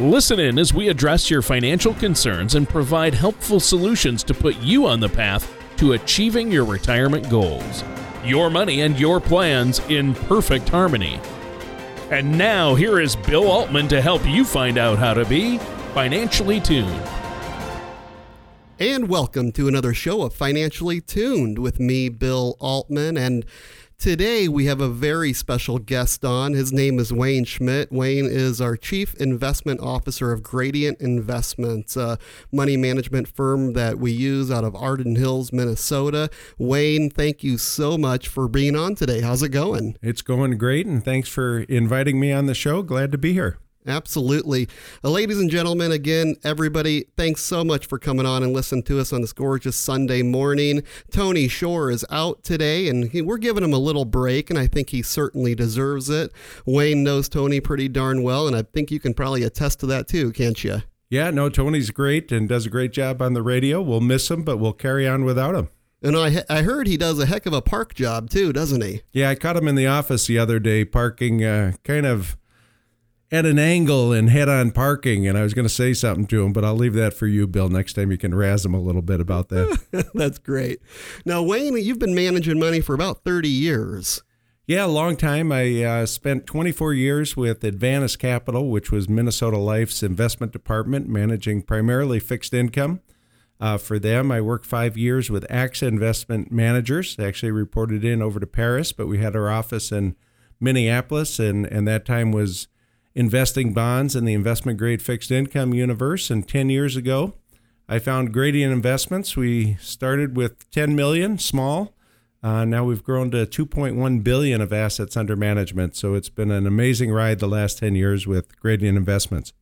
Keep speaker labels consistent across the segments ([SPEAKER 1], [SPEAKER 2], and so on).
[SPEAKER 1] Listen in as we address your financial concerns and provide helpful solutions to put you on the path to achieving your retirement goals. Your money and your plans in perfect harmony. And now, here is Bill Altman to help you find out how to be financially tuned.
[SPEAKER 2] And welcome to another show of Financially Tuned with me, Bill Altman. And Today, we have a very special guest on. His name is Wayne Schmidt. Wayne is our Chief Investment Officer of Gradient Investments, a money management firm that we use out of Arden Hills, Minnesota. Wayne, thank you so much for being on today. How's it going?
[SPEAKER 3] It's going great, and thanks for inviting me on the show. Glad to be here.
[SPEAKER 2] Absolutely. Uh, ladies and gentlemen, again, everybody, thanks so much for coming on and listening to us on this gorgeous Sunday morning. Tony Shore is out today, and he, we're giving him a little break, and I think he certainly deserves it. Wayne knows Tony pretty darn well, and I think you can probably attest to that too, can't you?
[SPEAKER 3] Yeah, no, Tony's great and does a great job on the radio. We'll miss him, but we'll carry on without him.
[SPEAKER 2] And I I heard he does a heck of a park job too, doesn't he?
[SPEAKER 3] Yeah, I caught him in the office the other day parking uh, kind of at an angle and head on parking. And I was going to say something to him, but I'll leave that for you, Bill. Next time you can razz him a little bit about that.
[SPEAKER 2] That's great. Now, Wayne, you've been managing money for about 30 years.
[SPEAKER 3] Yeah, a long time. I uh, spent 24 years with Advantus Capital, which was Minnesota Life's investment department, managing primarily fixed income. Uh, for them, I worked five years with AXA Investment Managers. I actually reported in over to Paris, but we had our office in Minneapolis, and, and that time was investing bonds in the investment grade fixed income universe. And 10 years ago, I found Gradient Investments. We started with 10 million, small. Uh, now we've grown to 2.1 billion of assets under management. So it's been an amazing ride the last 10 years with Gradient Investments.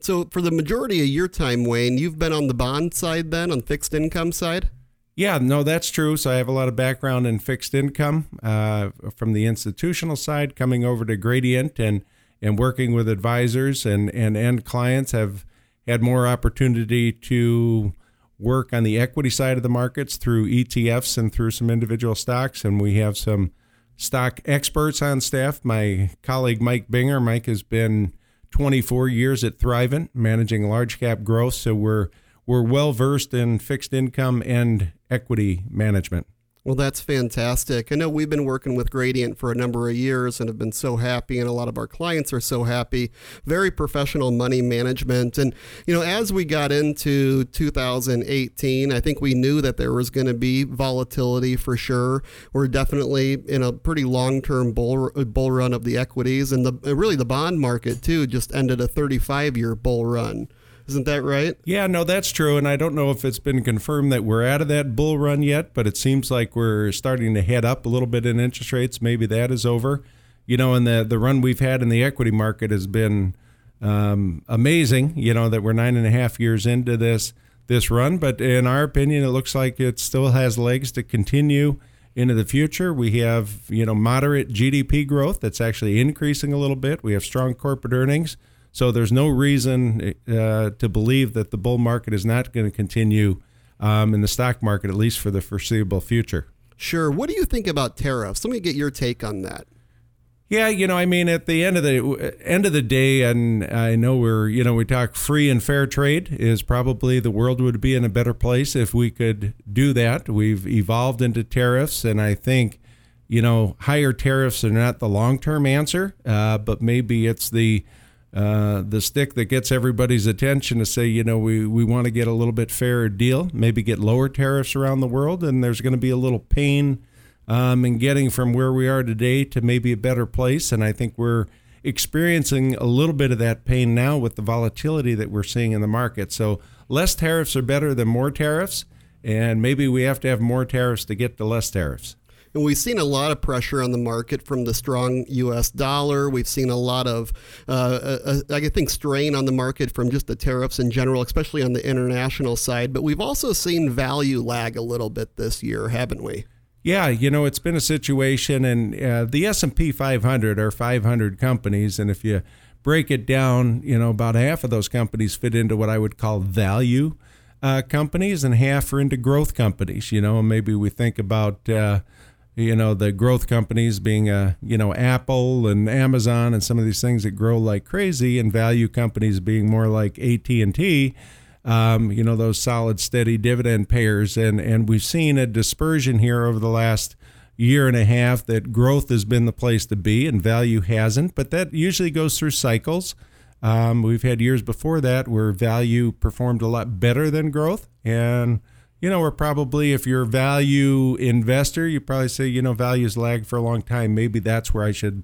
[SPEAKER 2] So for the majority of your time, Wayne, you've been on the bond side then, on fixed income side?
[SPEAKER 3] Yeah, no, that's true. So I have a lot of background in fixed income uh, from the institutional side, coming over to Gradient and and working with advisors and, and end clients have had more opportunity to work on the equity side of the markets through ETFs and through some individual stocks. And we have some stock experts on staff. My colleague Mike Binger, Mike has been 24 years at Thrivent, managing large cap growth. So we're we're well versed in fixed income and equity management.
[SPEAKER 2] Well, that's fantastic. I know we've been working with Gradient for a number of years and have been so happy, and a lot of our clients are so happy. Very professional money management. And, you know, as we got into 2018, I think we knew that there was going to be volatility for sure. We're definitely in a pretty long term bull, bull run of the equities, and the really the bond market, too, just ended a 35 year bull run. Isn't that right?
[SPEAKER 3] Yeah, no, that's true. And I don't know if it's been confirmed that we're out of that bull run yet, but it seems like we're starting to head up a little bit in interest rates. Maybe that is over. You know, and the, the run we've had in the equity market has been um, amazing, you know, that we're nine and a half years into this this run. But in our opinion, it looks like it still has legs to continue into the future. We have, you know, moderate GDP growth that's actually increasing a little bit. We have strong corporate earnings. So there's no reason uh, to believe that the bull market is not going to continue um, in the stock market, at least for the foreseeable future.
[SPEAKER 2] Sure. What do you think about tariffs? Let me get your take on that.
[SPEAKER 3] Yeah, you know, I mean, at the end of the end of the day, and I know we're, you know, we talk free and fair trade is probably the world would be in a better place if we could do that. We've evolved into tariffs, and I think, you know, higher tariffs are not the long term answer, uh, but maybe it's the uh, the stick that gets everybody's attention to say, you know, we, we want to get a little bit fairer deal, maybe get lower tariffs around the world, and there's going to be a little pain um, in getting from where we are today to maybe a better place. And I think we're experiencing a little bit of that pain now with the volatility that we're seeing in the market. So less tariffs are better than more tariffs, and maybe we have to have more tariffs to get to less tariffs.
[SPEAKER 2] And we've seen a lot of pressure on the market from the strong U.S. dollar. We've seen a lot of, uh, uh, uh, I think, strain on the market from just the tariffs in general, especially on the international side. But we've also seen value lag a little bit this year, haven't we?
[SPEAKER 3] Yeah, you know, it's been a situation, and uh, the S and P 500 are 500 companies, and if you break it down, you know, about half of those companies fit into what I would call value uh, companies, and half are into growth companies. You know, and maybe we think about. Uh, you know the growth companies being uh, you know Apple and Amazon and some of these things that grow like crazy, and value companies being more like AT and T, um, you know, those solid, steady dividend payers. And, and we've seen a dispersion here over the last year and a half that growth has been the place to be and value hasn't, but that usually goes through cycles. Um, we've had years before that where value performed a lot better than growth. And, you know, we're probably, if you're a value investor, you probably say, you know, value's lagged for a long time. Maybe that's where I should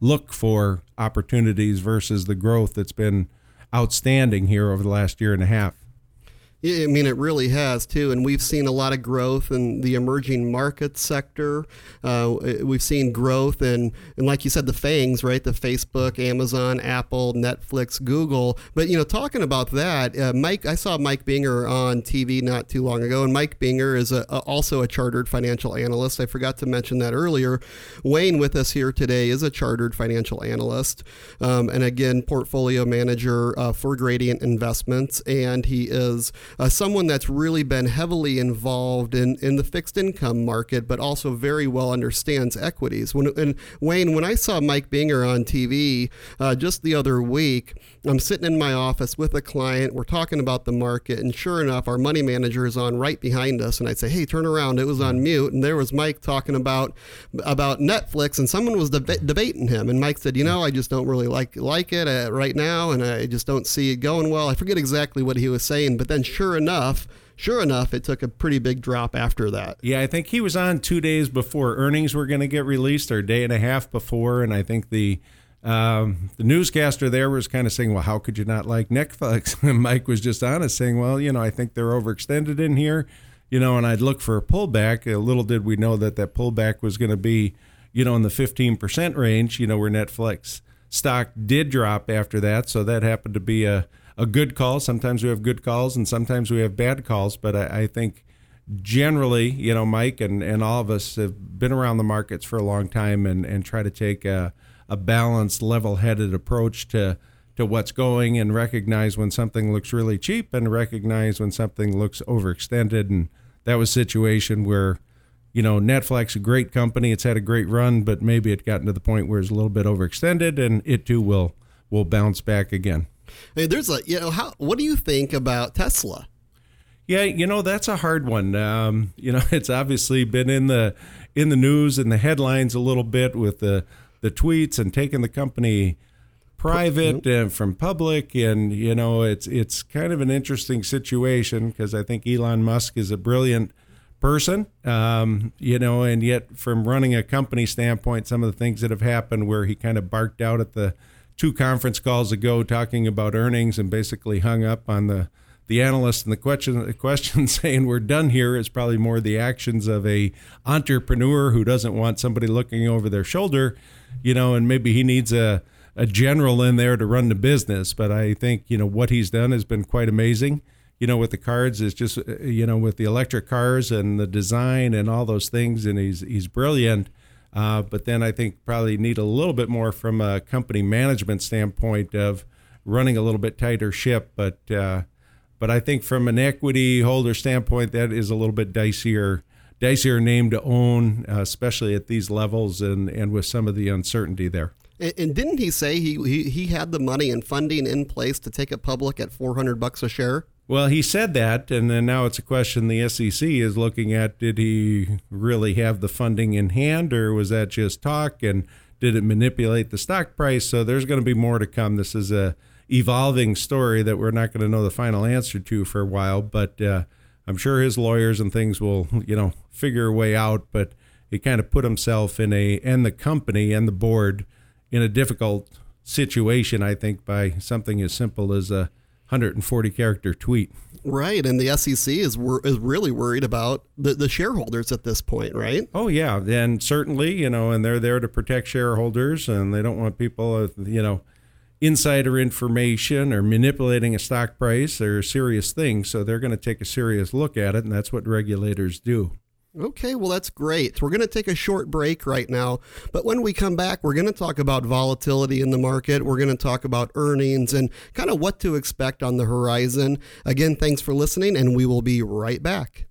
[SPEAKER 3] look for opportunities versus the growth that's been outstanding here over the last year and a half.
[SPEAKER 2] I mean, it really has too, and we've seen a lot of growth in the emerging market sector. Uh, we've seen growth in, and like you said, the FANGs, right? The Facebook, Amazon, Apple, Netflix, Google. But you know, talking about that, uh, Mike, I saw Mike Binger on TV not too long ago, and Mike Binger is a, a, also a chartered financial analyst. I forgot to mention that earlier. Wayne with us here today is a chartered financial analyst, um, and again, portfolio manager uh, for Gradient Investments, and he is uh, someone that's really been heavily involved in, in the fixed income market, but also very well understands equities. When and Wayne, when I saw Mike Binger on TV uh, just the other week, I'm sitting in my office with a client. We're talking about the market, and sure enough, our money manager is on right behind us. And I'd say, "Hey, turn around." It was on mute, and there was Mike talking about about Netflix, and someone was deb- debating him. And Mike said, "You know, I just don't really like like it uh, right now, and I just don't see it going well." I forget exactly what he was saying, but then sure enough sure enough, it took a pretty big drop after that.
[SPEAKER 3] Yeah, I think he was on two days before earnings were going to get released, or a day and a half before, and I think the um, the newscaster there was kind of saying, "Well, how could you not like Netflix?" And Mike was just honest, saying, "Well, you know, I think they're overextended in here, you know, and I'd look for a pullback." Little did we know that that pullback was going to be, you know, in the 15% range, you know, where Netflix stock did drop after that, so that happened to be a a good call. Sometimes we have good calls, and sometimes we have bad calls, but I, I think generally, you know, Mike and, and all of us have been around the markets for a long time and, and try to take a a balanced, level-headed approach to to what's going and recognize when something looks really cheap and recognize when something looks overextended. And that was a situation where, you know, Netflix, a great company, it's had a great run, but maybe it gotten to the point where it's a little bit overextended, and it too will will bounce back again.
[SPEAKER 2] I mean, there's a you know how what do you think about Tesla?
[SPEAKER 3] Yeah, you know that's a hard one. Um, you know, it's obviously been in the in the news and the headlines a little bit with the the tweets and taking the company private and from public and you know it's it's kind of an interesting situation because I think Elon Musk is a brilliant person um, you know and yet from running a company standpoint some of the things that have happened where he kind of barked out at the two conference calls ago talking about earnings and basically hung up on the the analyst and the question the question saying we're done here is probably more the actions of a entrepreneur who doesn't want somebody looking over their shoulder you know, and maybe he needs a, a general in there to run the business. But I think, you know, what he's done has been quite amazing. You know, with the cards is just, uh, you know, with the electric cars and the design and all those things. And he's, he's brilliant. Uh, but then I think probably need a little bit more from a company management standpoint of running a little bit tighter ship. But, uh, but I think from an equity holder standpoint, that is a little bit dicier dicier name to own, uh, especially at these levels and, and with some of the uncertainty there.
[SPEAKER 2] And, and didn't he say he, he he had the money and funding in place to take it public at 400 bucks a share?
[SPEAKER 3] Well, he said that, and then now it's a question the SEC is looking at. Did he really have the funding in hand, or was that just talk? And did it manipulate the stock price? So there's going to be more to come. This is a evolving story that we're not going to know the final answer to for a while, but. Uh, I'm sure his lawyers and things will, you know, figure a way out, but he kind of put himself in a, and the company and the board in a difficult situation, I think, by something as simple as a 140 character tweet.
[SPEAKER 2] Right, and the SEC is is really worried about the, the shareholders at this point, right?
[SPEAKER 3] Oh yeah, and certainly, you know, and they're there to protect shareholders, and they don't want people, uh, you know, insider information or manipulating a stock price. They're serious things, so they're going to take a serious look at it, and that's what regulators do.
[SPEAKER 2] Okay, well, that's great. We're going to take a short break right now. But when we come back, we're going to talk about volatility in the market. We're going to talk about earnings and kind of what to expect on the horizon. Again, thanks for listening, and we will be right back.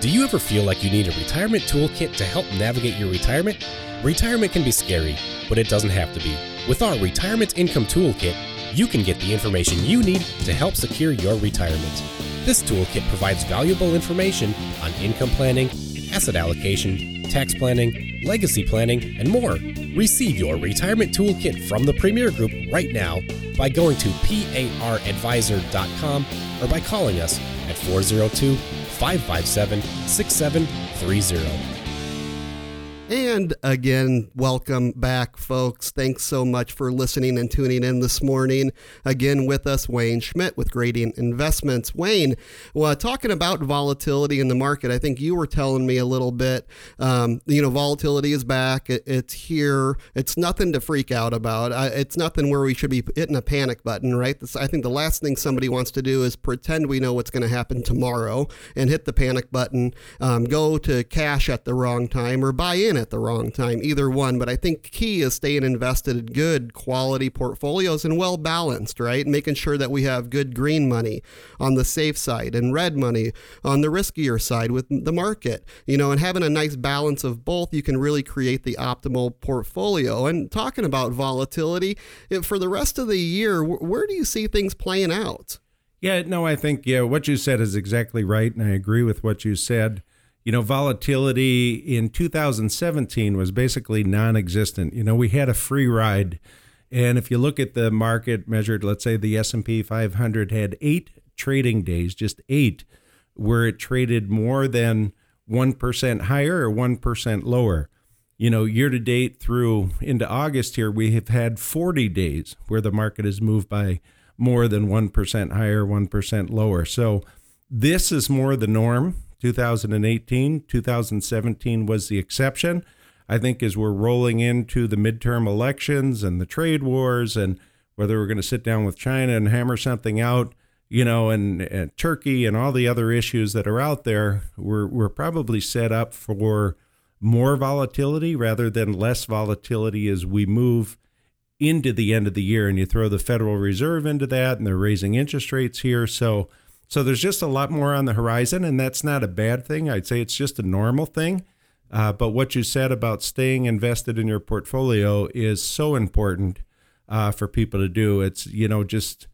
[SPEAKER 4] Do you ever feel like you need a retirement toolkit to help navigate your retirement? Retirement can be scary, but it doesn't have to be. With our Retirement Income Toolkit, you can get the information you need to help secure your retirement. This toolkit provides valuable information on income planning asset allocation, tax planning, legacy planning, and more. Receive your retirement toolkit from the Premier Group right now by going to paradvisor.com or by calling us at 402 557 6730.
[SPEAKER 2] And again, welcome back, folks. Thanks so much for listening and tuning in this morning. Again, with us, Wayne Schmidt with Gradient Investments. Wayne, well, talking about volatility in the market, I think you were telling me a little bit. Um, you know, volatility is back. It, it's here. It's nothing to freak out about. Uh, it's nothing where we should be hitting a panic button, right? This, I think the last thing somebody wants to do is pretend we know what's going to happen tomorrow and hit the panic button, um, go to cash at the wrong time, or buy in in at the wrong time, either one. But I think key is staying invested in good quality portfolios and well balanced, right? Making sure that we have good green money on the safe side and red money on the riskier side with the market, you know, and having a nice balance of both, you can really create the optimal portfolio. And talking about volatility, for the rest of the year, where do you see things playing out?
[SPEAKER 3] Yeah, no, I think yeah, what you said is exactly right, and I agree with what you said you know, volatility in 2017 was basically non-existent. You know, we had a free ride, and if you look at the market measured, let's say the S&P 500 had eight trading days, just eight, where it traded more than one percent higher or one percent lower. You know, year to date through into August here, we have had 40 days where the market has moved by more than 1% higher, 1% lower. So this is more the norm 2018. 2017 was the exception. I think as we're rolling into the midterm elections and the trade wars and whether we're going to sit down with China and hammer something out, you know, and, and Turkey and all the other issues that are out there, we're, we're probably set up for more volatility rather than less volatility as we move into the end of the year. And you throw the Federal Reserve into that, and they're raising interest rates here. So so there's just a lot more on the horizon, and that's not a bad thing. I'd say it's just a normal thing. Uh, but what you said about staying invested in your portfolio is so important uh, for people to do. It's, you know, just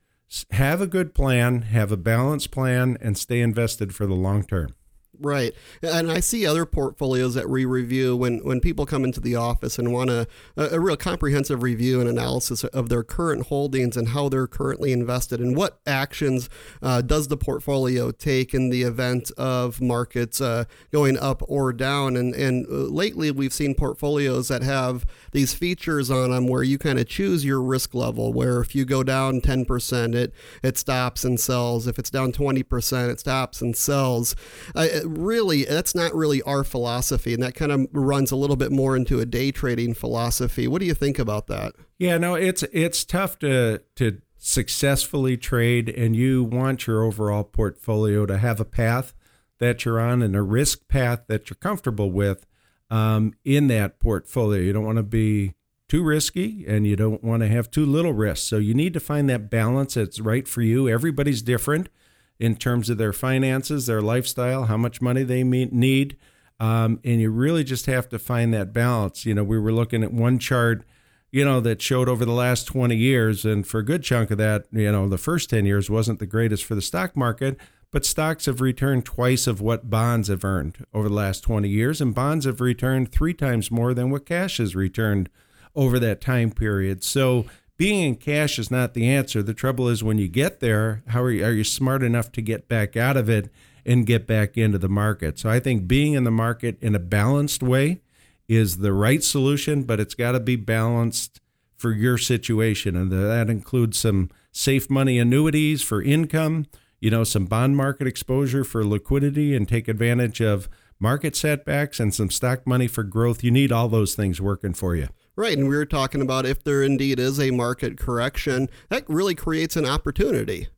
[SPEAKER 3] have a good plan, have a balanced plan, and stay invested for the long term.
[SPEAKER 2] Right. And I see other portfolios that we review when, when people come into the office and want a, a real comprehensive review and analysis of their current holdings and how they're currently invested and what actions uh, does the portfolio take in the event of markets uh, going up or down. And, and uh, lately we've seen portfolios that have these features on them where you kind of choose your risk level, where if you go down 10%, it, it stops and sells. If it's down 20%, it stops and sells. Uh, really, that's not really our philosophy, and that kind of runs a little bit more into a day trading philosophy. What do you think about that?
[SPEAKER 3] Yeah, no, it's it's tough to to successfully trade, and you want your overall portfolio to have a path that you're on and a risk path that you're comfortable with um, in that portfolio. You don't want to be too risky and you don't want to have too little risk. So you need to find that balance that's right for you. Everybody's different in terms of their finances, their lifestyle, how much money they need. Um, and you really just have to find that balance. You know, we were looking at one chart, you know, that showed over the last 20 years. And for a good chunk of that, you know, the first 10 years wasn't the greatest for the stock market, but stocks have returned twice of what bonds have earned over the last 20 years. And bonds have returned three times more than what cash has returned over that time period. So, being in cash is not the answer. The trouble is when you get there, how are you, are you smart enough to get back out of it and get back into the market? So I think being in the market in a balanced way is the right solution, but it's got to be balanced for your situation. And that includes some safe money annuities for income. you know, some bond market exposure for liquidity and take advantage of market setbacks and some stock money for growth. You need all those things working for you.
[SPEAKER 2] Right, and we were talking about if there indeed is a market correction, that really creates an opportunity.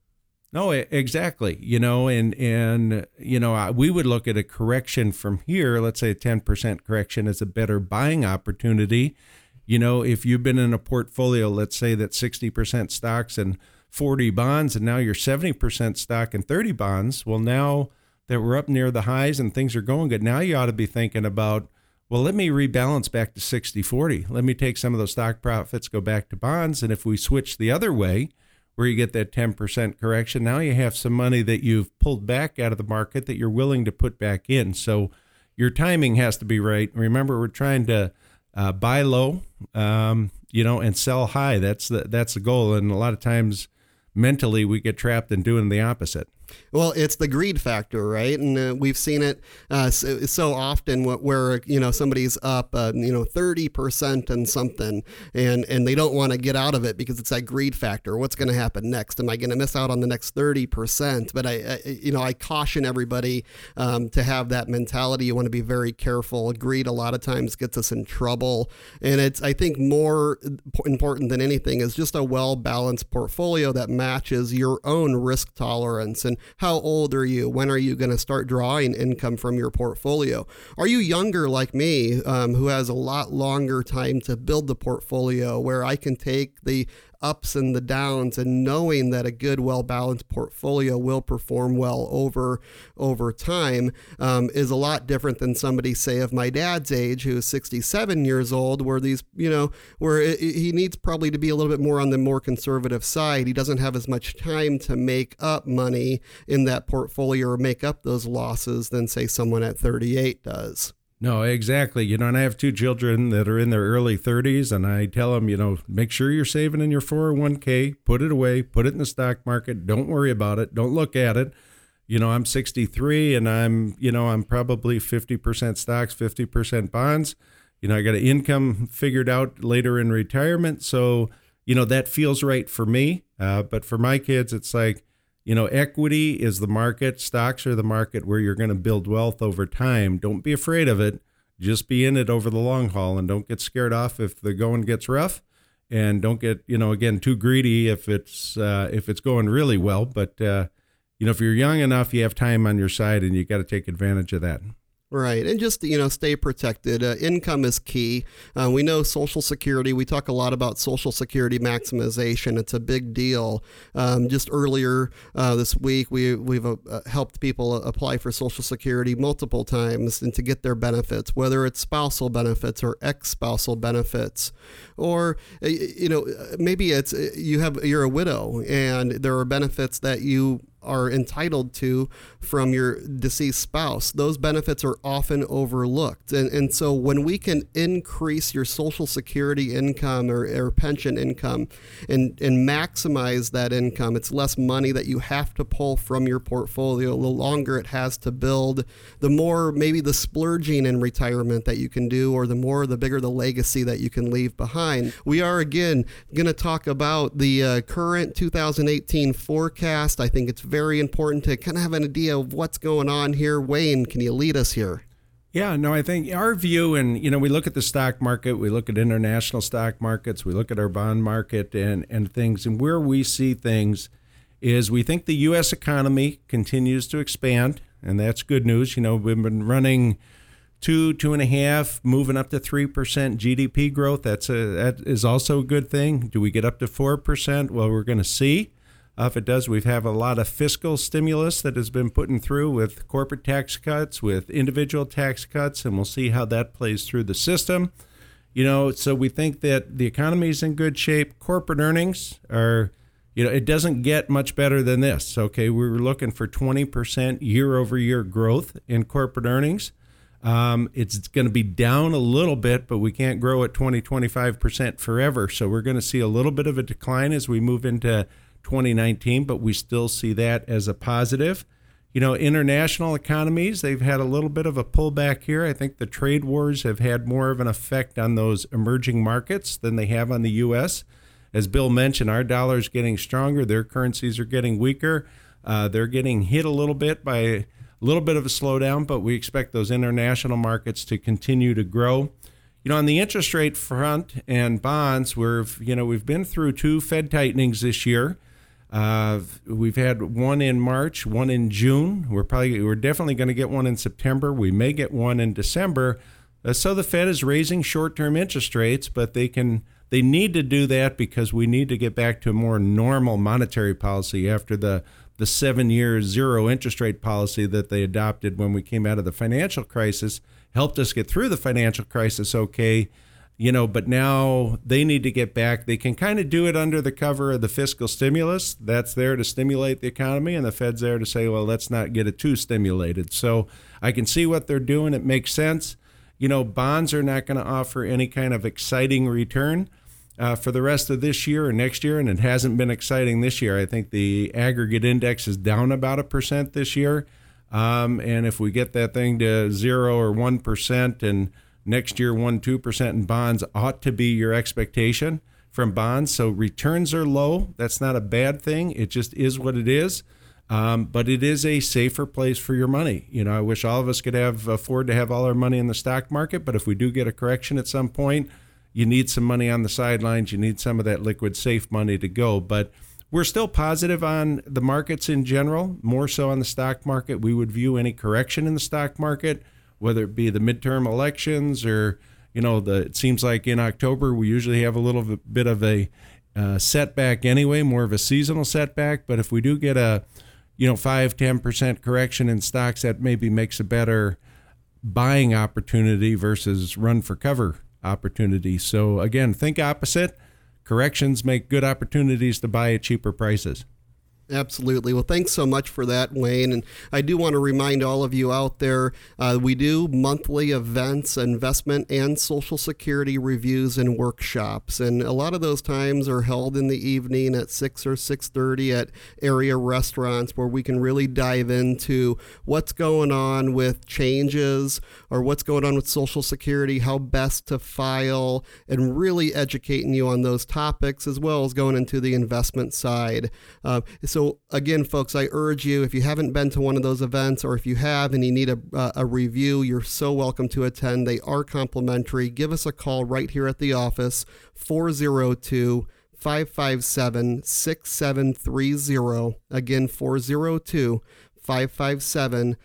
[SPEAKER 3] No, exactly. You know, and and you know, we would look at a correction from here. Let's say a ten percent correction is a better buying opportunity. You know, if you've been in a portfolio, let's say that sixty percent stocks and forty bonds, and now you're seventy percent stock and thirty bonds. Well, now that we're up near the highs and things are going good, now you ought to be thinking about well, let me rebalance back to 60 40. Let me take some of those stock profits, go back to bonds. And if we switch the other way, where you get that 10% correction, now you have some money that you've pulled back out of the market that you're willing to put back in. So your timing has to be right. Remember, we're trying to uh, buy low, um, you know, and sell high. That's the, that's the goal. And a lot of times mentally we get trapped in doing the opposite.
[SPEAKER 2] Well, it's the greed factor, right? And uh, we've seen it uh, so, so, often where, you know somebody's up, uh, you know, thirty percent and something, and and they don't want to get out of it because it's that greed factor. What's going to happen next? Am I going to miss out on the next thirty percent? But I, I, you know, I caution everybody um, to have that mentality. You want to be very careful. Greed a lot of times gets us in trouble, and it's I think more important than anything is just a well balanced portfolio that matches your own risk tolerance and how old are you? When are you going to start drawing income from your portfolio? Are you younger like me, um, who has a lot longer time to build the portfolio where I can take the ups and the downs and knowing that a good well balanced portfolio will perform well over over time um, is a lot different than somebody say of my dad's age who's 67 years old where these you know where it, he needs probably to be a little bit more on the more conservative side. He doesn't have as much time to make up money in that portfolio or make up those losses than say someone at 38 does
[SPEAKER 3] no, exactly. You know, and I have two children that are in their early 30s, and I tell them, you know, make sure you're saving in your 401k, put it away, put it in the stock market. Don't worry about it. Don't look at it. You know, I'm 63 and I'm, you know, I'm probably 50% stocks, 50% bonds. You know, I got an income figured out later in retirement. So, you know, that feels right for me. Uh, but for my kids, it's like, you know, equity is the market, stocks are the market where you're going to build wealth over time. Don't be afraid of it. Just be in it over the long haul and don't get scared off if the going gets rough and don't get, you know, again too greedy if it's uh, if it's going really well, but uh, you know, if you're young enough, you have time on your side and you got to take advantage of that.
[SPEAKER 2] Right, and just you know, stay protected. Uh, income is key. Uh, we know Social Security. We talk a lot about Social Security maximization. It's a big deal. Um, just earlier uh, this week, we we've uh, helped people apply for Social Security multiple times and to get their benefits, whether it's spousal benefits or ex-spousal benefits, or uh, you know, maybe it's uh, you have you're a widow and there are benefits that you are entitled to from your deceased spouse. Those benefits are often overlooked. And, and so when we can increase your Social Security income or, or pension income and, and maximize that income, it's less money that you have to pull from your portfolio. The longer it has to build, the more maybe the splurging in retirement that you can do, or the more, the bigger the legacy that you can leave behind. We are again going to talk about the uh, current 2018 forecast. I think it's very important to kind of have an idea of what's going on here. Wayne, can you lead us here?
[SPEAKER 3] Yeah, no, I think our view, and you know, we look at the stock market, we look at international stock markets, we look at our bond market and and things, and where we see things is we think the U.S. economy continues to expand, and that's good news. You know, we've been running two, two and a half, moving up to three percent GDP growth. That's a that is also a good thing. Do we get up to four percent? Well, we're going to see. Uh, if it does, we have a lot of fiscal stimulus that has been put in through with corporate tax cuts, with individual tax cuts, and we'll see how that plays through the system. You know, so we think that the economy is in good shape. Corporate earnings are, you know, it doesn't get much better than this. Okay, we were looking for 20% year over year growth in corporate earnings. Um, it's going to be down a little bit, but we can't grow at 20, 25% forever. So we're going to see a little bit of a decline as we move into 2019, but we still see that as a positive. You know, international economies, they've had a little bit of a pullback here. I think the trade wars have had more of an effect on those emerging markets than they have on the U.S. As Bill mentioned, our dollar is getting stronger, their currencies are getting weaker. Uh, they're getting hit a little bit by a little bit of a slowdown, but we expect those international markets to continue to grow. You know, on the interest rate front and bonds, we've you know we've been through two Fed tightenings this year. Uh, we've had one in March, one in June. We're probably we're definitely going to get one in September. We may get one in December. Uh, so the Fed is raising short-term interest rates, but they can they need to do that because we need to get back to a more normal monetary policy after the the seven year zero interest rate policy that they adopted when we came out of the financial crisis helped us get through the financial crisis okay you know, but now they need to get back. They can kind of do it under the cover of the fiscal stimulus. That's there to stimulate the economy, and the Fed's there to say, well, let's not get it too stimulated. So I can see what they're doing. It makes sense. You know, bonds are not going to offer any kind of exciting return. Uh, for the rest of this year or next year, and it hasn't been exciting this year. I think the aggregate index is down about a percent this year. Um, and if we get that thing to zero or 1%, and next year 1 2% in bonds ought to be your expectation from bonds. So returns are low. That's not a bad thing. It just is what it is. Um, but it is a safer place for your money. You know i wish all of us could have afford to have all our money in the stock market but if we do get a correction at some point you need some money on the sidelines. You need some of that liquid safe money to go. But we're still positive on the markets in general more so on the stock market. We would view any correction in the stock market whether it be the midterm elections or you know the it seems like in October we usually have a little bit of a uh, setback anyway, more of a seasonal setback. But if we do get a you know five ten percent correction in stocks, that maybe makes a better buying opportunity versus run for cover opportunity. So again, think opposite. Corrections make good opportunities to buy at cheaper prices.
[SPEAKER 2] Absolutely. Well, thanks so much for that, Wayne. And I do want to remind all of you out there, uh, we do monthly events, investment and social security reviews and workshops. And a lot of those times are held in the evening at 6 or 6.30 at area restaurants where we can really dive into what's going on with changes or what's going on with social security, how best to file, and really educating you on those topics as well as going into the investment side. Uh, so, again, folks, I urge you if you haven't been to one of those events or if you have and you need a, uh, a review, you're so welcome to attend. They are complimentary. Give us a call right here at the office, 402 557 6730. Again, 402 557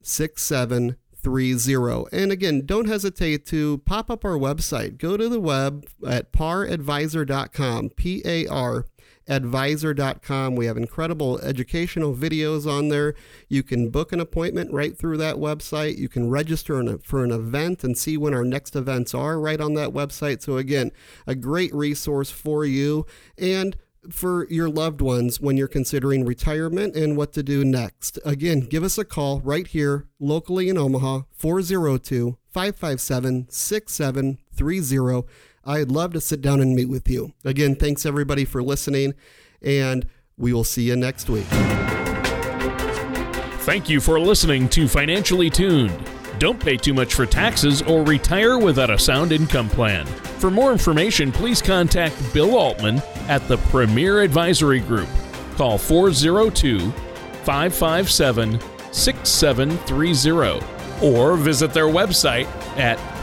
[SPEAKER 2] 6730. And again, don't hesitate to pop up our website. Go to the web at paradvisor.com, P A R advisor.com. We have incredible educational videos on there. You can book an appointment right through that website. You can register for an event and see when our next events are right on that website. So, again, a great resource for you and for your loved ones when you're considering retirement and what to do next. Again, give us a call right here locally in Omaha, 402 557 6730. I'd love to sit down and meet with you. Again, thanks everybody for listening, and we will see you next week.
[SPEAKER 1] Thank you for listening to Financially Tuned. Don't pay too much for taxes or retire without a sound income plan. For more information, please contact Bill Altman at the Premier Advisory Group. Call 402 557 6730 or visit their website at